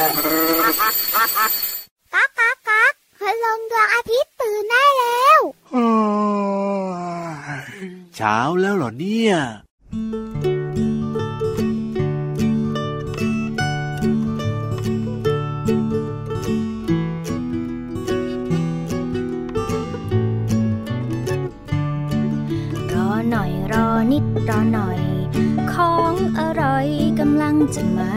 ก๊ากก๊ากก๊ากพลงดวงอาทิตย์ตื่นได้แล้วเช้าแล้วเหรอเนี่ยรอหน่อยรอนิดรอหน่อย ของอร่อยกำลังจะมา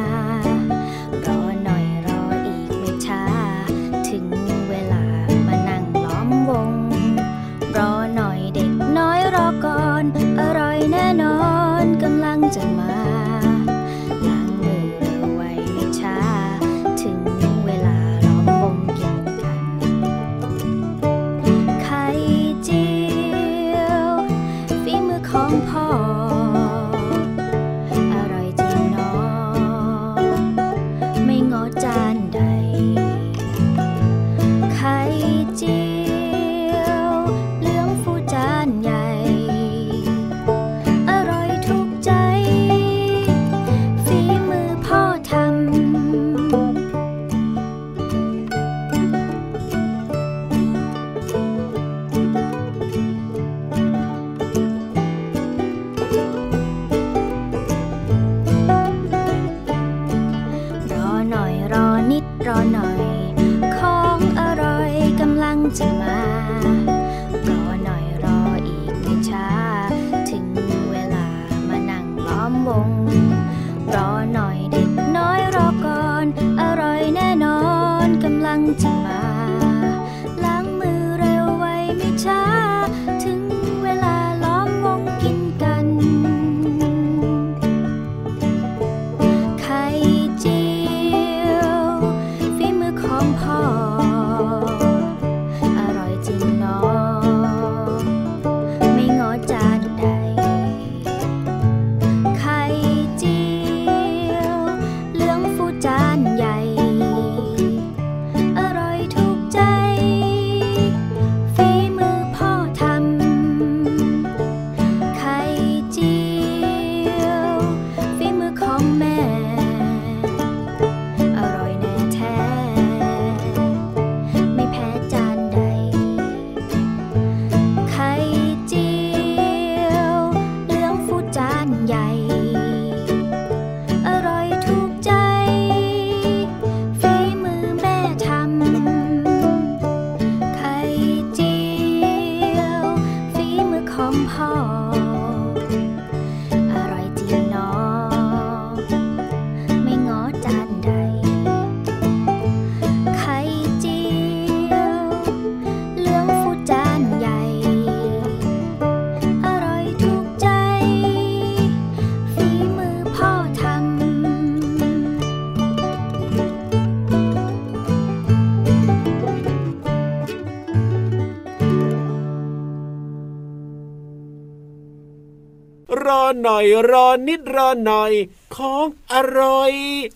หน่อยรอนิดรอหน่อย ของอร่อย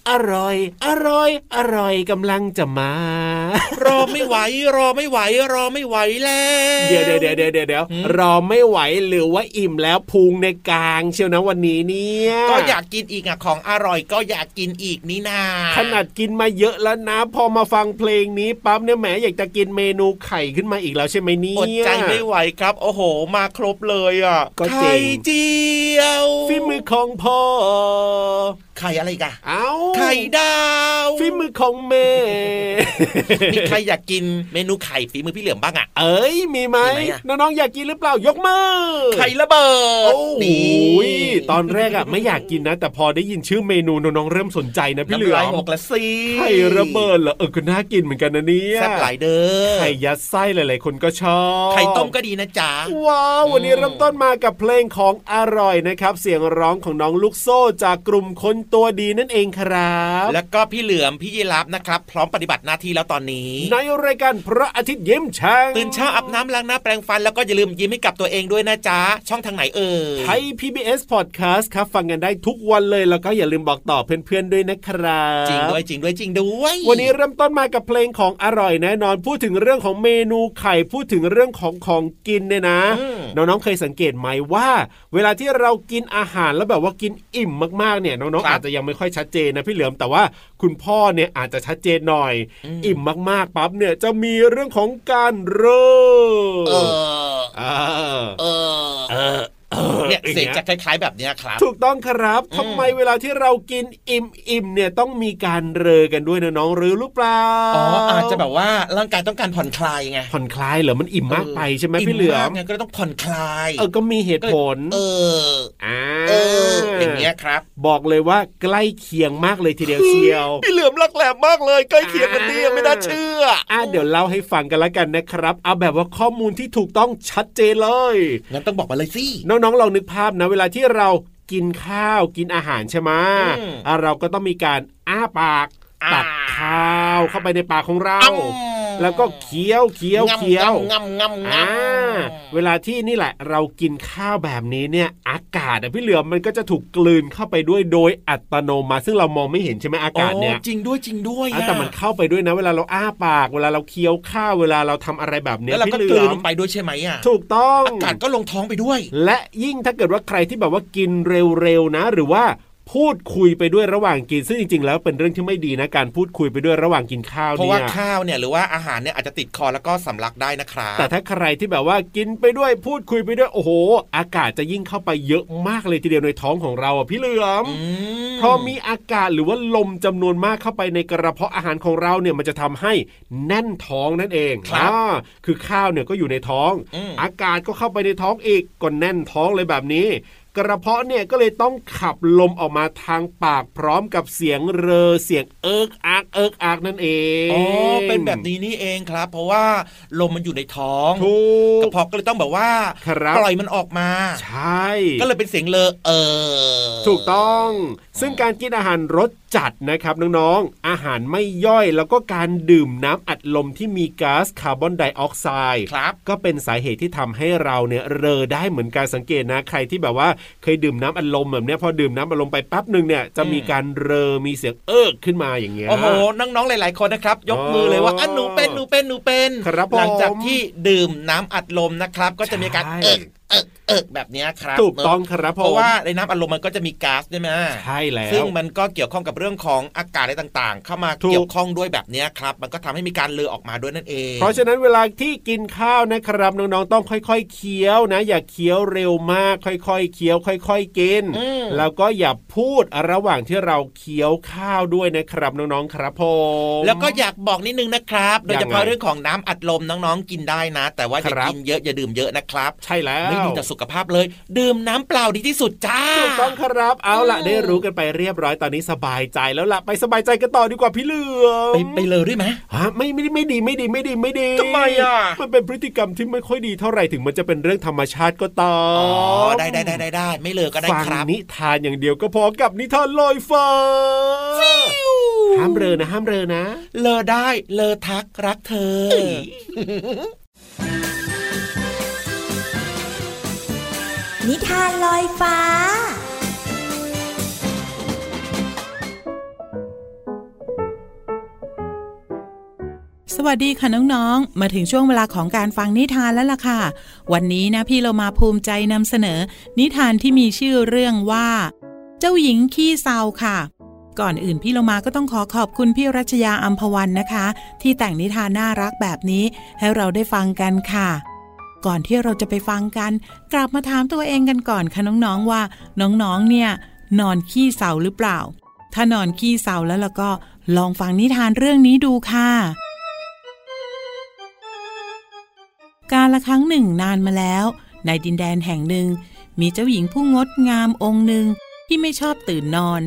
อร่อย อร่อย อร่อยกำลังจะมา รอไม่ไหว รอไม่ไหว รอไม่ไหวแล้วเดี๋ยวเดี๋ยวเดี๋ยวเดี๋ยวเดี๋ยวหืมรอไม่ไหวหรือว่าอิ่มแล้วพุงในกลางเชียวนะวันนี้เนี่ยก็อยากกินอีกอะของอร่อยก็อยากกินอีกนี่นาขนาดกินมาเยอะแล้วนะ พอมาฟังเพลงนี้ปั๊บเนี่ยแหมอยากจะกินเมนูไข่ขึ้นมาอีกแล้วใช่ไหมเนี่ยอดใจไม่ไหวครับ โอ้โห มาครบเลยอะก็จริงไข่เจียวฝีมือของพ่อ ไข่อะไรอีกันเอ้าไข่ดาวฝีมือของแม่มีใครอยากกินเมนูไข่ฝีมือพี่เหลือมบ้างอะเอ้ยมีไหมมีไหมอะน้องๆอยากกินหรือเปล่ายกมือไข่ระเบิดโอ้โหนี่ตอนแรกอะไม่อยากกินนะ แต่พอได้ยินชื่อเมนูน้องๆเริ่มสนใจนะพี่เหลือน้ำลายมหกละสิไข่ระเบิดเหรอเออก็น่ากินเหมือนกันนะเนี่ยแซ่บหลายเด้อไข่ยัดไส้หลายๆคนก็ชอบไข่ต้มก็ดีนะจ๊ะว้าววันนี้อืมเริ่มต้นมากับเพลงของอร่อยนะครับ เสียงร้องของน้องลูกโซ่จากกลุ่มคนตัวดีนั่นเองครับ แล้วก็พี่เหลือมพี่ยีรับนะครับ พร้อมปฏิบัติหน้าที่แล้วตอนนี้ ในรายการพระอาทิตย์ยิ้มแฉ่งตื่นเช้าอาบน้ำล้างหน้าแปรงฟันแล้วก็อย่าลืมยิ้มให้กับตัวเองด้วยนะจ๊ะ ช่องทางไหนเอ่ยไทย PBS Podcast ครับ ฟังกันได้ทุกวันเลยแล้วก็อย่าลืมบอกต่อเพื่อนๆด้วยนะครับจริงด้วยจริงด้วยจริงด้วย วันนี้เริ่มต้นมากับเพลงของอร่อยแน่นอนพูดถึงเรื่องของเมนูไข่พูดถึงเรื่องของของกินเนี่ยนะอืมน้องๆเคยสังเกตไหมว่า เวลาที่เรากินอาหารแล้วแบบว่ากินอิ่มมากๆเนี่ยน้องๆอาจจะยังไม่ค่อยชัดเจนนะพี่เหลือมแต่ว่าคุณพ่อเนี่ยอาจจะชัดเจนหน่อยอืมอิ่มมากๆปั๊บเนี่ยจะมีเรื่องของการเรอเออเออเออ เออเออเนี่ยอางเสียงงี้จะคล้ายๆแบบเนี้ยครับ ถูกต้องครับอืมทำไมเวลาที่เรากินอิ่มอิ่มเนี่ยต้องมีการเรอกันด้วยนะน้องหรือหรือเปล่าอ๋ออาจจะแบบว่าร่างกายต้องการผ่อนคลายไงผ่อนคลายเหรอมันอิ่มมากไปใช่ไหมพี่เหลือมากมไงก็เลยต้องผ่อนคลายเออก็มีเหตุผล เอออ่าเอออย่างเงี้ยครับ บอกเลยว่าใกล้เคียงมากเลยทีเดียวเชียวพี่เหลือมรักแหลมมากเลยใกล้เคียงกันดีไม่น่าเชื่ออะเดี๋ยวเล่าให้ฟังกันละกันนะครับ เอาแบบว่าข้อมูลที่ถูกต้องชัดเจนเลยงั้นต้องบอกมาเลยสิน้องๆลองนึกภาพนะเวลาที่เรากินข้าวกินอาหารใช่ไหมอืมอะเราก็ต้องมีการอ้าปากอ่าตักข้าวเข้าไปในปากของเราอ้ำ แล้วก็เคี้ยวเคี้ยวเคี้ยวงำงำงำอ่าเวลาที่นี่แหละเรากินข้าวแบบนี้เนี่ยอากาศอะพี่เหลือมมันก็จะถูกกลืนเข้าไปด้วยโดยอัตโนมัติซึ่งเรามองไม่เห็นใช่ไหมอากาศเนี่ยโอ้จริงด้วยจริงด้วยอะแต่มันเข้าไปด้วยนะ เวลาเราอ้าปาก เวลาเราเคี้ยวข้าวเวลาเราทำอะไรแบบเนี้ยแล้วเราก็พี่กเหลืลืนอลมงไปด้วยใช่ไหมอะถูกต้องอากาศก็ลงท้องไปด้วย และยิ่งถ้าเกิดว่าใครที่แบบว่ากินเร็วๆนะ หรือว่า พูดคุยไปด้วยระหว่างกิน ซึ่งจริงๆ แล้วเป็นเรื่องที่ไม่ดีนะการพูดคุยไปด้วยระหว่างกินข้าวเพราะเนี่ว่ายข้าวเนี่ยหรือว่าอาหารเนี่ยอาจจะติดคอแล้วก็สำลักได้นะครับแต่ถ้าใครที่แบบว่ากินไปด้วยพูดคุยไปด้วยโอ้โห อากาศจะยิ่งเข้าไปเยอะมากเลยทีเดียวในท้องของเราอะพี่เหลือมอืมพอมีอากาศหรือว่าลมจำนวนมากเข้าไปในกระเพาะอาหารของเราเนี่ยมันจะทำให้แน่นท้องนั่นเองครับอ่าคือข้าวเนี่ยก็อยู่ในท้องอืมอากาศก็เข้าไปในท้องอีกก็แน่นท้องเลยแบบนี้ กระเพาะเนี่ยก็เลยต้องขับลมออกมาทางปากพร้อมกับเสียงเรอเสียงเอิกอักเอิกอักนั่นเองอ๋อเป็นแบบนี้นี่เองครับ เพราะว่าลมมันอยู่ในท้องถูกกระเพาะก็เลยต้องแบบว่าครับปล่อยมันออกมาใช่ก็เลยเป็นเสียงเลอเออถูกต้อง ซึ่งการกินอาหารรสจัดนะครับน้องๆ อาหารไม่ย่อยแล้วก็การดื่มน้ำอัดลมที่มีก๊าซคาร์บอนไดออกไซด์ครับก็เป็นสาเหตุที่ทำให้เราเนี่ยเรอได้เหมือนการสังเกตนะใครที่แบบว่าเคยดื่มน้ำอัดลมแบบเนี้ยพอดื่มน้ำอัดลมไปแป๊บหนึ่งเนี่ยจะมีการเรอมีเสียงเอิกขึ้นมาอย่างเงี้ยโอ้โหน้องๆหลาย ๆคนนะครับ ยกมือเลยว่าอ๋ออ่อะหนูเป็นหนูเป็นหนูเป็นครับผมหลังจากที่ดื่มน้ำอัดลมนะครับ ก็จะมีการใช่เอิกเอิก เอิกแบบเนี้ยครับถูกต้องครับผมเพราะว่าในน้ำอัดลมมันก็จะมีก๊าซใช่ไหมใช่แล้วซึ่งมันก็เกี่ยวข้องกับเรื่องของอากาศอะไรต่างๆ เข้ามาถูกเกี่ยวข้องด้วยแบบเนี้ยครับ มันก็ทำให้มีการเลอออกมาด้วยนั่นเอง เพราะฉะนั้นเวลาที่กินข้าวนะครับน้องๆต้องค่อยๆเคี้ยวนะ อย่าเคี้ยวเร็วมาก ค่อยๆเคี้ยว ค่อย ๆกินอืมแล้วก็อย่าพูดระหว่างที่เราเคี้ยวข้าวด้วยนะครับน้องๆครับผมแล้วก็อยากบอกนิดนึงนะครับ โดยเฉพาะยังไงเรื่องของน้ำอัดลมน้องๆกินได้นะ แต่ว่าอย่าครับกินเยอะอย่าดื่มเยอะนะครับ ใช่แล้วไม่ดีต่อสุขภาพเลย ดื่มน้ำเปล่าดีที่สุดจ้าถูกต้องครับเอาล่ะอืมได้รู้กันไปเรียบร้อยตอนนี้สบายใจแล้วล่ะไปสบายใจกันต่อดีกว่าพี่เหลือมไปไปเลยด้วยไหมฮะไม่ไม่ไม่ดีไม่ดีไม่ดีไม่ดีทำไมอะมันเป็นพฤติกรรมที่ไม่ค่อยดีเท่าไหร่ถึงมันจะเป็นเรื่องธรรมชาติก็ตามอ๋อได้ได้ได้ได้ได้ไม่เลยก็ได้ฟังครับนิทานอย่างเดียวก็พอกับนิทานลอยฟ้าห้ามเรอนะห้ามเรอนะ เลอได้เลอทักรักเธอ นิทานลอยฟ้า สวัสดีค่ะน้องๆ มาถึงช่วงเวลาของการฟังนิทานแล้วล่ะค่ะ วันนี้นะพี่เรามาภูมิใจนำเสนอ นิทานที่มีชื่อเรื่องว่า เจ้าหญิงขี้เศร้าค่ะ ก่อนอื่นพี่เรามาก็ต้องขอขอบคุณพี่รัชยาอัมพวันนะคะ ที่แต่งนิทานน่ารักแบบนี้ให้เราได้ฟังกันค่ะ ก่อนที่เราจะไปฟังกัน กลับมาถามตัวเองกันก่อนค่ะน้องๆว่า น้องๆเนี่ย นอนขี้เศร้าหรือเปล่า ถ้านอนขี้เศร้าแล้วล่ะก็ลองฟังนิทานเรื่องนี้ดูค่ะการละครั้งหนึ่งนานมาแล้ว ในดินแดนแห่งหนึ่ง มีเจ้าหญิงผู้งดงามองค์หนึ่งที่ไม่ชอบตื่นนอน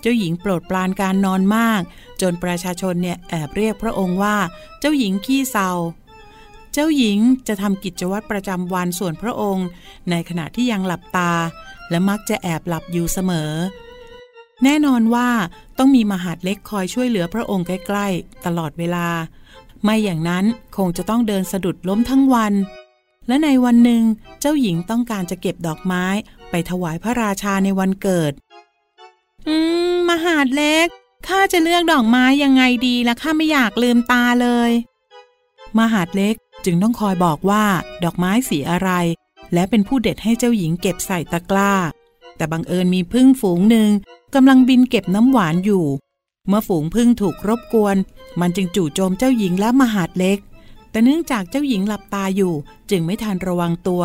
เจ้าหญิงโปรดปรานการนอนมาก จนประชาชนเนี่ยแอบเรียกพระองค์ว่า เจ้าหญิงขี้เศร้า เจ้าหญิงจะทำกิจวัตรประจำวันส่วนพระองค์ ในขณะที่ยังหลับตา และมักจะแอบหลับอยู่เสมอ แน่นอนว่าต้องมีมหาดเล็กคอยช่วยเหลือพระองค์ใกล้ๆ ตลอดเวลา ไม่อย่างนั้นคงจะต้องเดินสะดุดล้มทั้งวัน และในวันหนึ่งเจ้าหญิงต้องการจะเก็บดอกไม้ไปถวายพระราชาในวันเกิด อืม มหาดเล็กข้าจะเลือกดอกไม้ยังไงดีละข้าไม่อยากลืมตาเลย มหาดเล็กจึงต้องคอยบอกว่าดอกไม้สีอะไร และเป็นผู้เด็ดให้เจ้าหญิงเก็บใส่ตะกร้า แต่บังเอิญมีพึ่งฝูงหนึ่งกำลังบินเก็บน้ำหวานอยู่ เมื่อฝูงพึ่งถูกรบกวน มันจึงจู่โจมเจ้าหญิงและมหาดเล็ก แต่เนื่องจากเจ้าหญิงหลับตาอยู่ จึงไม่ทันระวังตัว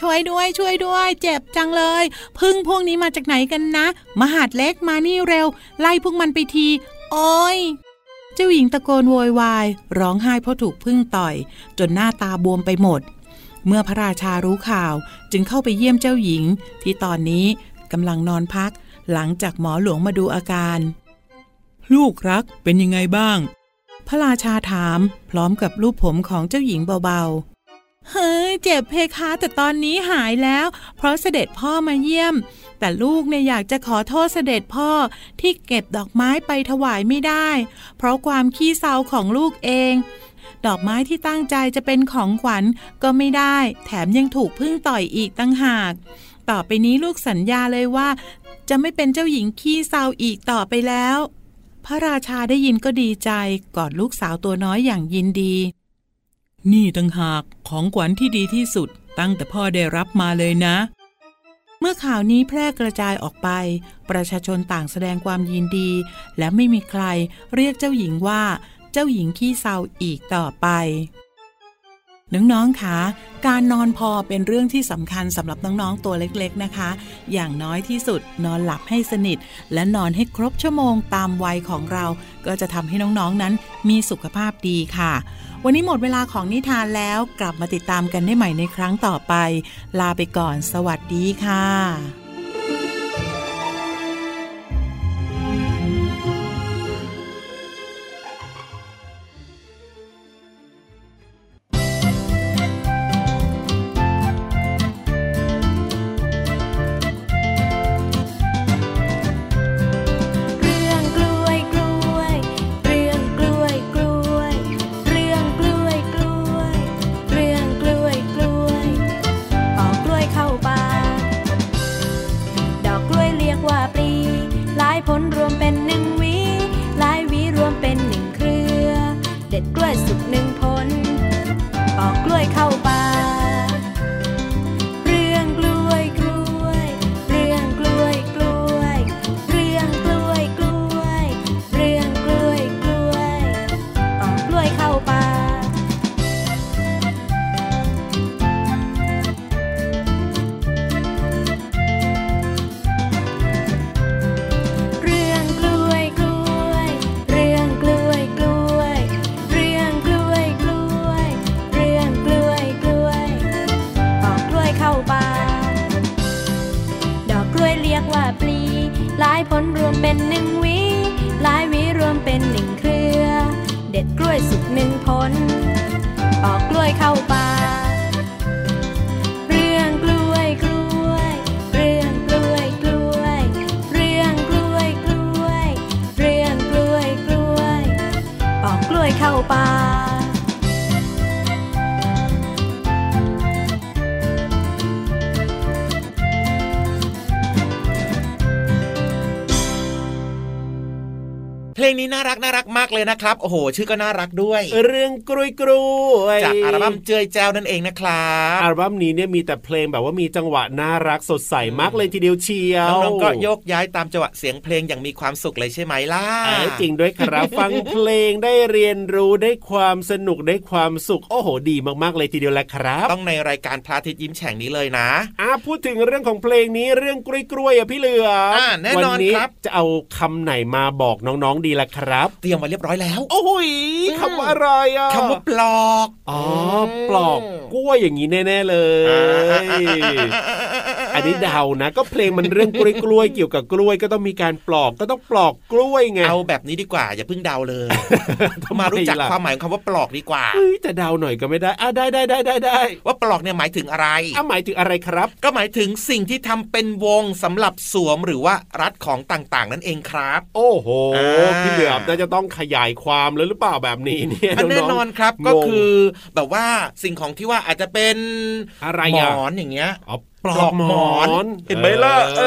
ช่วยด้วยช่วยด้วย เจ็บจังเลย พึ่งพวกนี้มาจากไหนกันนะ มหาดเล็กมานี่เร็ว ไล่พวกมันไปที โอ้ย เจ้าหญิงตะโกนโวยวาย ร้องไห้เพราะถูกพึ่งต่อย จนหน้าตาบวมไปหมด เมื่อพระราชารู้ข่าวจึงเข้าไปเยี่ยมเจ้าหญิง ที่ตอนนี้กำลังนอนพัก หลังจากหมอหลวงมาดูอาการ ลูกรักเป็นยังไงบ้าง พระราชาถาม พร้อมกับรูปผมของเจ้าหญิงเบาๆ เฮ้ยเจ็บเพคะแต่ตอนนี้หายแล้ว เพราะเสด็จพ่อมาเยี่ยม แต่ลูกเนี่ยอยากจะขอโทษเสด็จพ่อที่เก็บดอกไม้ไปถวายไม่ได้ เพราะความขี้เศร้าของลูกเอง ดอกไม้ที่ตั้งใจจะเป็นของขวัญก็ไม่ได้ แถมยังถูกพึ่งต่อยอีกตั้งหาก ต่อไปนี้ลูกสัญญาเลยว่า จะไม่เป็นเจ้าหญิงขี้เศร้าอีกต่อไปแล้ว พระราชาได้ยินก็ดีใจกอดลูกสาวตัวน้อยอย่างยินดี นี่ตั้งหากของขวัญที่ดีที่สุดตั้งแต่พ่อได้รับมาเลยนะ เมื่อข่าวนี้แพร่กระจายออกไป ประชาชนต่างแสดงความยินดี และไม่มีใครเรียกเจ้าหญิงว่า เจ้าหญิงขี้เศร้าอีกต่อไป น้องๆคะการนอนพอเป็นเรื่องที่สำคัญสำหรับน้องๆตัวเล็กๆนะคะ อย่างน้อยที่สุดนอนหลับให้สนิท และนอนให้ครบชั่วโมงตามวัยของเรา ก็จะทำให้น้องๆนั้นมีสุขภาพดีค่ะ วันนี้หมดเวลาของนิทานแล้วกลับมาติดตามกันได้ใหม่ในครั้งต่อไป ลาไปก่อน สวัสดีค่ะ หลายผลรวมเป็นหนึ่งวีหลายวีรวมเป็นหนึ่งเครือ เด็ดกล้วยสุกหนึ่งผลปอกกล้วยเข้าป่า งนี้น่ารักน่ารักมากเลยนะครับ โอ้โห ชื่อก็น่ารักด้วย เรื่องกล้วยกล้วยจากอัลบั้มเจยแจวนั่นเองนะครับอัลบั้มนี้เนี่ยมีแต่เพลงแบบว่ามีจังหวะน่ารักสดใสมากเลยทีเดียวเชียวน้องๆก็โยกย้ายตามจังหวะเสียงเพลงอย่างมีความสุขเลยใช่ไหมล่ะเออจริงด้วยครับฟังเพลงได้เรียนรู้ได้ความสนุกได้ความสุข โอ้โห ดีมากๆเลยทีเดียวแหละครับ ต้องในรายการพระอาทิตย์ยิ้มแฉ่งนี้เลยนะอะพูดถึงเรื่องของเพลงนี้เรื่องกล้วยกล้วยๆอะพี่เหลือมอ่าแน่นอนวันี้ครับจะเอาคำไหนมาบอกน้องๆดีล่ะครับ เตรียมมาเรียบร้อยแล้ว โอ้โหยคำว่าอะไรอะคำว่าปลอกอ๋อปลอกกล้วยอย่างนี้แน่ๆเลย อันนี้เดานะ ก็เพลงมันเรื่องกล้วยกล้วยๆเกี่ยวกับกล้วยก็ต้องมีการปลอกก็ต้องปลอกกล้วยไงเอาแบบนี้ดีกว่า อย่าเพิ่งเดาเลยทำไมมารู้จักล่ะความหมายของคำว่าปลอกดีกว่าเฮ้ยแต่เดาหน่อยก็ไม่ได้อะได้ได้ได้ได้ได้ว่าปลอกเนี่ยหมายถึงอะไรอะหมายถึงอะไรครับ ก็หมายถึงสิ่งที่ทำเป็นวงสำหรับสวมหรือว่ารัดของต่างๆ นั่นเองครับ โอ้โหอ่าพี่เหลือมน่าจะต้องขยายความเลยหรือเปล่าแบบนี้เนี่ยอันแน่นอนครับงงก็คือแบบว่าสิ่งของที่ว่าอาจจะเป็นอะไรหมอะอนอย่างเงี้ยอ๋อปลอกหมอนเห็นไหมล่ะเอ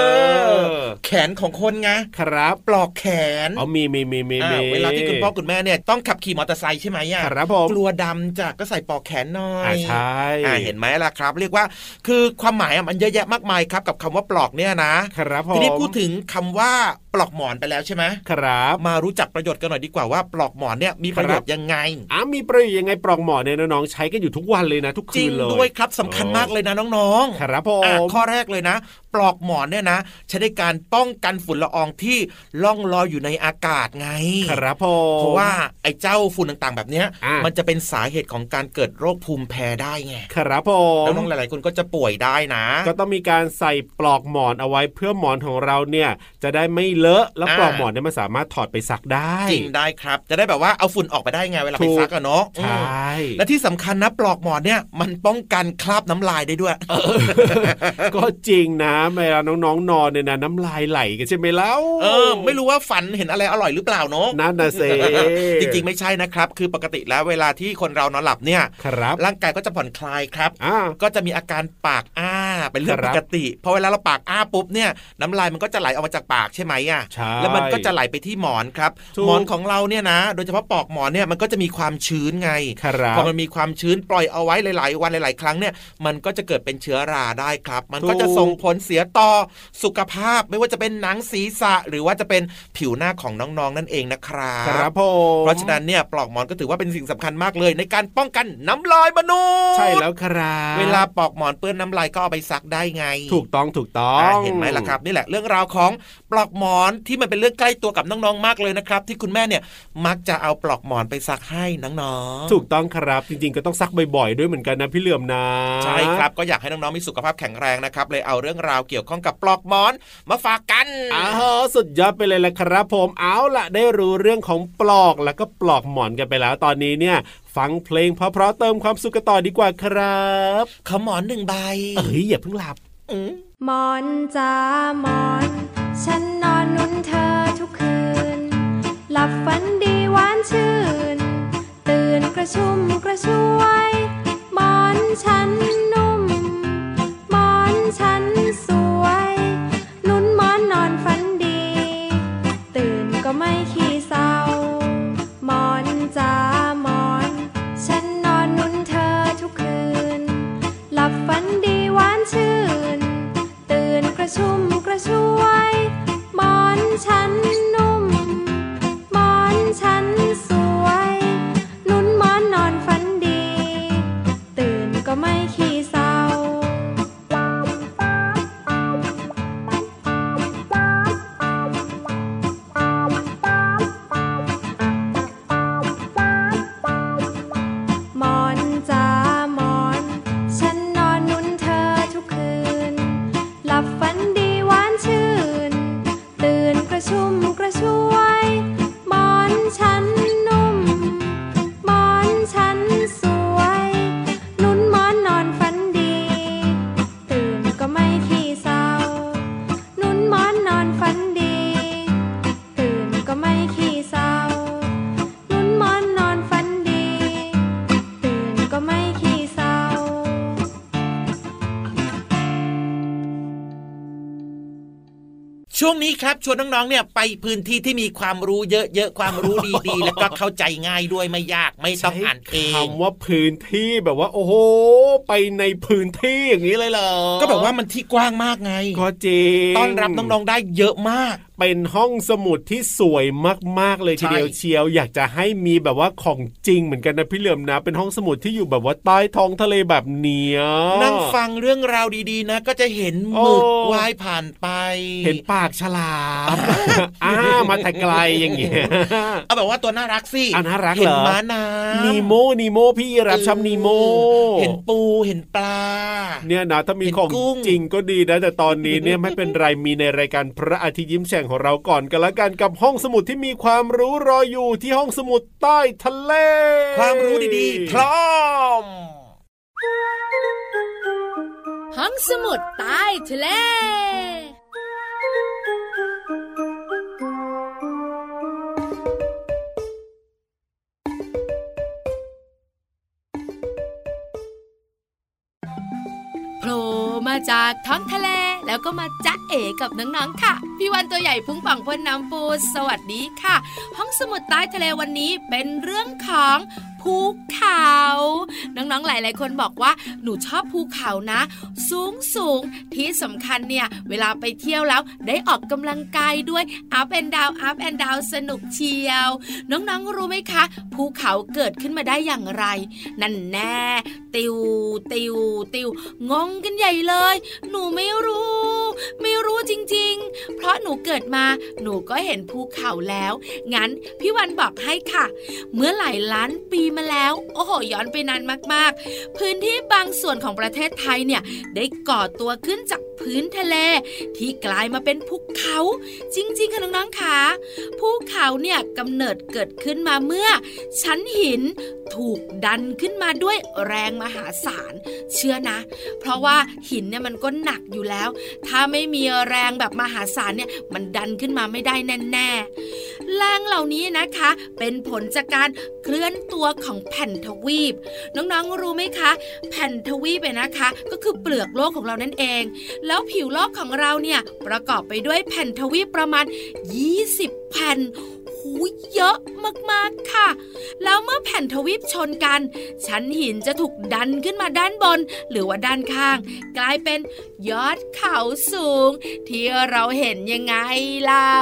อ แขนของคนไงครับ ปลอกแขนอ๋อมีมีมีมีอ่ามีเวลาที่คุณพ่อคุณแม่เนี่ยต้องขับขี่มอเตอร์ไซค์ใช่ไหมอะครับผมกลัวดำจ้ะก็ใส่ปลอกแขนหน่อยอ่าใช่อ่าเห็นไหมล่ะครับ เรียกว่าคือความหมายอะมันเยอะแยะมากมายครับกับคำว่าปลอกเนี่ยนะครับผมทีนี้พูดถึงคำว่าปลอกหมอนไปแล้วใช่ไหมครับ มารู้จักประโยชน์กันหน่อยดีกว่าว่าปลอกหมอนเนี่ยมีประโยชน์ยังไงอะมีประโยชน์ยังไงปลอกหมอนเนี่ยน้องๆใช้กันอยู่ทุกวันเลยนะ ทุกจริคืงนเลยด้วยครับสำคัญมากเลยนะน้องๆครับผอะมข้อแรกเลยนะ ปลอกหมอนเนี่ยนะ ใช้ในการป้องกันฝุ่นละอองที่ล่องลอยอยู่ในอากาศไง ครับผมเพราะว่าไอ้เจ้าฝุ่นต่างๆ แบบเนี้ยอะมันจะเป็นสาเหตุของการเกิดโรคภูมิแพ้ได้ไง ครับผมแล้วน้องหลายๆคนก็จะป่วยได้นะ ก็ต้องมีการใส่ปลอกหมอนเอาไว้เพื่อหมอนของเราเนี่ยจะได้ไม่เลอะแล้วอ่าปลอกหมอนเนี่ยมันสามารถถอดไปซักได้จริงได้ครับ จะได้แบบว่าเอาฝุ่นออกไปได้ไงเวลาไปถูกซักอะเนาะใช่อืมและที่สำคัญนะปลอกหมอนเนี่ยมันป้องกันคราบน้ำลายได้ด้วย ก็จริงนะเวลาน้องๆนอนเนี่ยนะน้ำลายไหลกันใช่ไหมเล่าเออ ไม่รู้ว่าฝันเห็นอะไรอร่อยหรือเปล่าเนาะนั่นนะเซจริงๆไม่ใช่นะครับ คือปกติแล้วเวลาที่คนเรานอนหลับเนี่ยครับร่างกายก็จะผ่อนคลายครับอ่าก็จะมีอาการปากอ้า เป็นเรื่องคปรับกติพอเวลาเราปากอ้าปุ๊บเนี่ยน้ำลายมันก็จะไหลออกมาจากปากใช่ไหมอะใช่แล้วมันก็จะไหลไปที่หมอนครับถูกหมอนของเราเนี่ยนะ โดยเฉพาะปลอกหมอนเนี่ยมันก็จะมีความชื้นไงครับพอมันมีความชื้นปล่อยเอาไว้หลาย ๆ วันหลาย ๆ ครั้งเนี่ยมันก็จะเกิดเป็นเชื้อราได้ครับ มันก็จะถูกส่งผลเสียต่อสุขภาพไม่ว่าจะเป็นหนังศีรษะ หรือว่าจะเป็นผิวหน้าของน้อง ๆ นั่นเองนะครับครับผมเพราะฉะนั้นเนี่ยปลอกหมอนก็ถือว่าเป็นสิ่งสำคัญมากเลย ในการป้องกันน้ำลายมนุษย์ใช่แล้วครับ เวลาปลอกหมอนเปื้อนน้ำลายก็เอาไปซักได้ไง ถูกต้องถูกต้องอเห็นไหมล่ะครับ นี่แหละเรื่องราวของปลอกหมอนที่มันเป็นเรื่องใกล้ตัวกับน้องๆมากเลยนะครับ ที่คุณแม่เนี่ยมักจะเอาปลอกหมอนไปซักให้น้องๆถูกต้องครับจริงๆก็ต้องซักบ่อยๆด้วยเหมือนกันนะพี่เหลื่อมนะใช่ครับก็อยากให้น้องๆมีสุขภาพแข็งแรงนะครับเลยเอาเรื่องราวเกี่ยวข้องกับปลอกหมอนมาฝากกันอ้าวสุดยอดไปเลยละครับ ผมเอาล่ะได้รู้เรื่องของปลอกแล้วก็ปลอกหมอนกันไปแล้วตอนนี้เนี่ย ฟังเพลงเพราะๆเติมความสุขกันต่อดีกว่าครับขอหมอนหนึ่งใบ เอ้ยอย่าเพิ่งหลับอืมหมอนจ้าหมอน ฉันนอนนุนเธอทุกคืน หลับฝันดีหวานชื่น ตื่นกระชุ่มกระชวยหมอนฉันนุ่มหมอนฉัน ครับ ชวนน้องๆเนี่ยไปพื้นที่ที่มีความรู้เยอะๆความรู้ดีๆ แล้วก็เข้าใจง่ายด้วยไม่ยากไม่ต้องอ่านเองคำว่าพื้นที่แบบว่า โอ้โห ไปในพื้นที่อย่างนี้เลยเหรอก็แบบว่ามันที่กว้างมากไงก็จริงต้อนรับน้องๆได้เยอะมาก เป็นห้องสมุดที่สวยมาก ๆ เลยทีเดียวใช่เชียว อยากจะให้มีแบบว่าของจริงเหมือนกันนะพี่เหลื่อมนะ เป็นห้องสมุดที่อยู่แบบว่าใต้ท้องทะเลแบบเนี้ยนั่งฟังเรื่องราวดีๆนะ ก็จะเห็นหโอ้มึกว่ายผ่านไป เห็นปากฉลามอ้ามาแต่ไกลอย่างเงี้ยเอาแบบว่าตัวน่ารักสิอะน่ารักเห็เหรนอม้าน้ำนีโมนีโมพี่รับชอบนีโม เห็นปูเห็นปลา เนี่ยนะถ้ามีเห็นของกุ้งจริงก็ดีนะแต่ตอนนี้เนี่ยไม่เป็นไรมีในรายการพระอาทิตย์ยิ้มแฉ่งของเราก่อนกันละกันกับห้องสมุดที่มีความรู้รออยู่ที่ห้องสมุดใต้ทะเล ความรู้ดีๆ พร้อม ห้องสมุดใต้ทะเล มาจากท้องทะเล แล้วก็มาจ๊ะเอ๋กับน้องๆค่ะ พี่วันตัวใหญ่พุงป่องพ้นน้ำปู สวัสดีค่ะ ห้องสมุดใต้ทะเลวันนี้เป็นเรื่องของ ภูเขา น้องๆ หลาย ๆ คนบอกว่าหนูชอบภูเขานะ สูงสูงที่สำคัญเนี่ย เวลาไปเที่ยวแล้วได้ออกกำลังกายด้วยอัพแอนดาวอัพแอนดาวสนุกเชียว น้องๆ รู้ไหมคะ ภูเขาเกิดขึ้นมาได้อย่างไร นั่นแน่ ติวติวติวงงกันใหญ่เลย หนูไม่รู้ ไม่รู้จริง ๆ เพราะหนูเกิดมา หนูก็เห็นภูเขาแล้ว งั้นพี่วันบอกให้ค่ะ เมื่อหลายล้านปีมาแล้ว โอ้โหย้อนไปนานมากๆ พื้นที่บางส่วนของประเทศไทยเนี่ยได้ก่อตัวขึ้นจากพื้นทะเล ที่กลายมาเป็นภูเขา จริงๆค่ะน้องๆค่ะภูเขาเนี่ยกำเนิดเกิดขึ้นมาเมื่อ ชั้นหินถูกดันขึ้นมาด้วยแรงมหาศาลเชื่อนะ เพราะว่าหินเนี่ยมันก็หนักอยู่แล้ว ถ้าไม่มีแรงแบบมหาศาลเนี่ยมันดันขึ้นมาไม่ได้แน่ๆแรงเหล่านี้นะคะ เป็นผลจากการเคลื่อนตัวของแผ่นทวีป น้องๆรู้ไหมคะ แผ่นทวีปเนี่ยนะคะ ก็คือเปลือกโลกของเรานั่นเอง แล้วผิวโลกของเราเนี่ยประกอบไปด้วยแผ่นทวีปประมาณ 20 แผ่น เยอะมากๆค่ะ แล้วเมื่อแผ่นทวีปชนกัน ชั้นหินจะถูกดันขึ้นมาด้านบน หรือว่าด้านข้าง กลายเป็นยอดเขาสูง ที่เราเห็นยังไงเล่า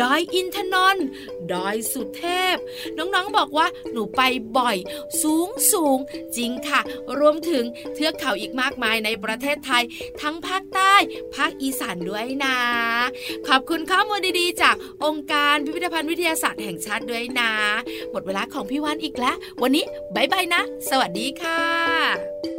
ดอยอินทนนท์ดอยสุเทพ น้องๆบอกว่าหนูไปบ่อย สูงสูงจริงค่ะ รวมถึงเทือกเขาอีกมากมายในประเทศไทย ทั้งภาคใต้ ภาคอีสานด้วยนะ ขอบคุณข้อมูลดีๆ จากองค์การพิพิธภัณฑ์วิทยาศาสตร์แห่งชาติด้วยนะ หมดเวลาของพี่วานอีกแล้ว วันนี้บายบายนะ สวัสดีค่ะ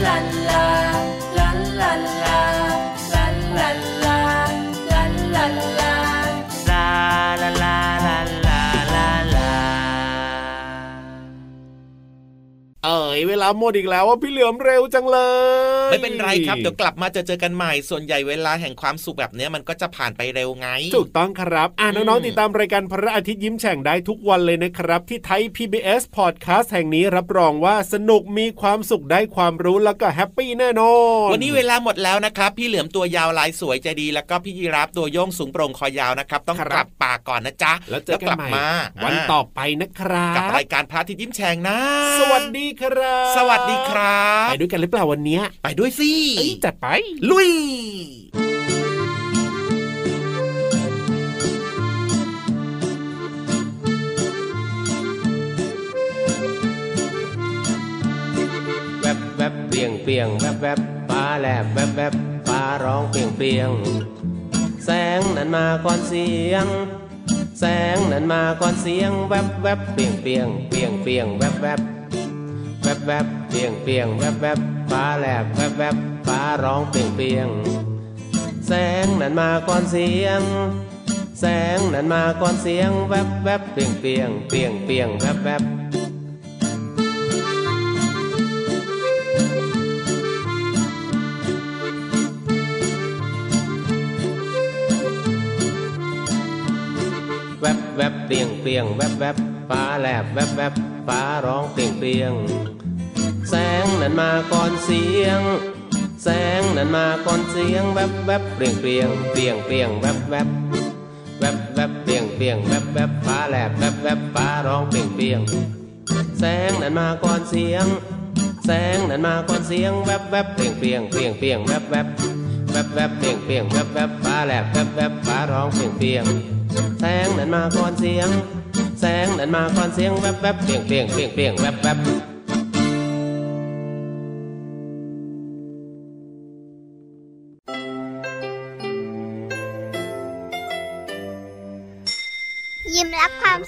la la. เวลาหมดอีกแล้วว่าพี่เหลือมเร็วจังเลย ไม่เป็นไรครับเดี๋ยวกลับมาจะเจอกันใหม่ส่วนใหญ่เวลาแห่งความสุขแบบนี้มันก็จะผ่านไปเร็วไง ถูกต้องครับอ่าน้องๆติดตามรายการพระอาทิตย์ยิ้มแฉ่งได้ทุกวันเลยนะครับ ที่ Thai PBS Podcast แห่งนี้รับรองว่าสนุกมีความสุขได้ความรู้แล้วก็ happy แน่นอนวันนี้เวลาหมดแล้วนะครับพี่เหลือมตัวยาวลายสวยใจดี แล้วก็พี่ยีรับตัวโยงสูงโปร่งคอยาวนะครับต้องกลับป่าก่อนนะจ๊ะแล้วเจอกันกลับใหม่มาวันต่อไปนะครับกับรายการพระอาทิตย์ยิ้มแฉ่งนะ สวัสดีครับสวัสดีครับ ไปด้วยกันหรือเปล่าวันเนี้ยไปด้วยสิเอ้ยจัดไป ลุยแวบแวบเปลี่ยงเปลี่ยงแวบแวบฟ้าแลบแวบแวบฟ้าร้องเปลี่ยงเปลี่ยงแสงนั้นมาก่อนเสียง แสงนั้นมาก่อนเสียง แวบแวบเปลี่ยงเปลี่ยงเปลี่ยงเปลี่ยงแวบแวบแว บแวบเปลี่ยงเปลี่ยงแวบแวบฟ้าแลบแวบแวบฟ้าร้องเปลี่ยงเปลี่ยงแสงนั้นมาก่อนเสียง แสงนั้นมาก่อนเสียงแวบแวบเปลี่ยงเปลี่ยงเปลี่ยงเปลี่ยงแวบแวบแวบแวบเปลี่ยงเปลี่ยงแวบแวบฟ้าแลบแวบแวบฟ้าร้องเปลี่ยงเปลี่ยง นั้นมาก่อนเสียง แสงนั้นมาก่อนเสียงแวบแวบเปลี่ยงเปลี่ยงเปลี่ยงเปลี่ยงแวบแวบแวบแวบเปลี่ยงเปลี่ยงแวบแวบฟ้าแลบแวบแวบฟ้าร้องเปลี่ยงเปลี่ยงแสงนั้นมาก่อนเสียง แสงนั้นมาก่อนเสียงแวบแวบเปลี่ยงเปลี่ยงเปลี่ยงเปลี่ยงแวบแวบแวบแวบเปลี่ยงเปลี่ยงแวบแวบฟ้าแลบแวบแวบฟ้าร้องเปลี่ยงเปลี่ยงแสงนั้นมาก่อนเสียง แสงนั้นมาก่อนเสียงแวบแวบเปลี่ยงเปลี่ยงเปลี่ยงเปลี่ยงแวบแวบ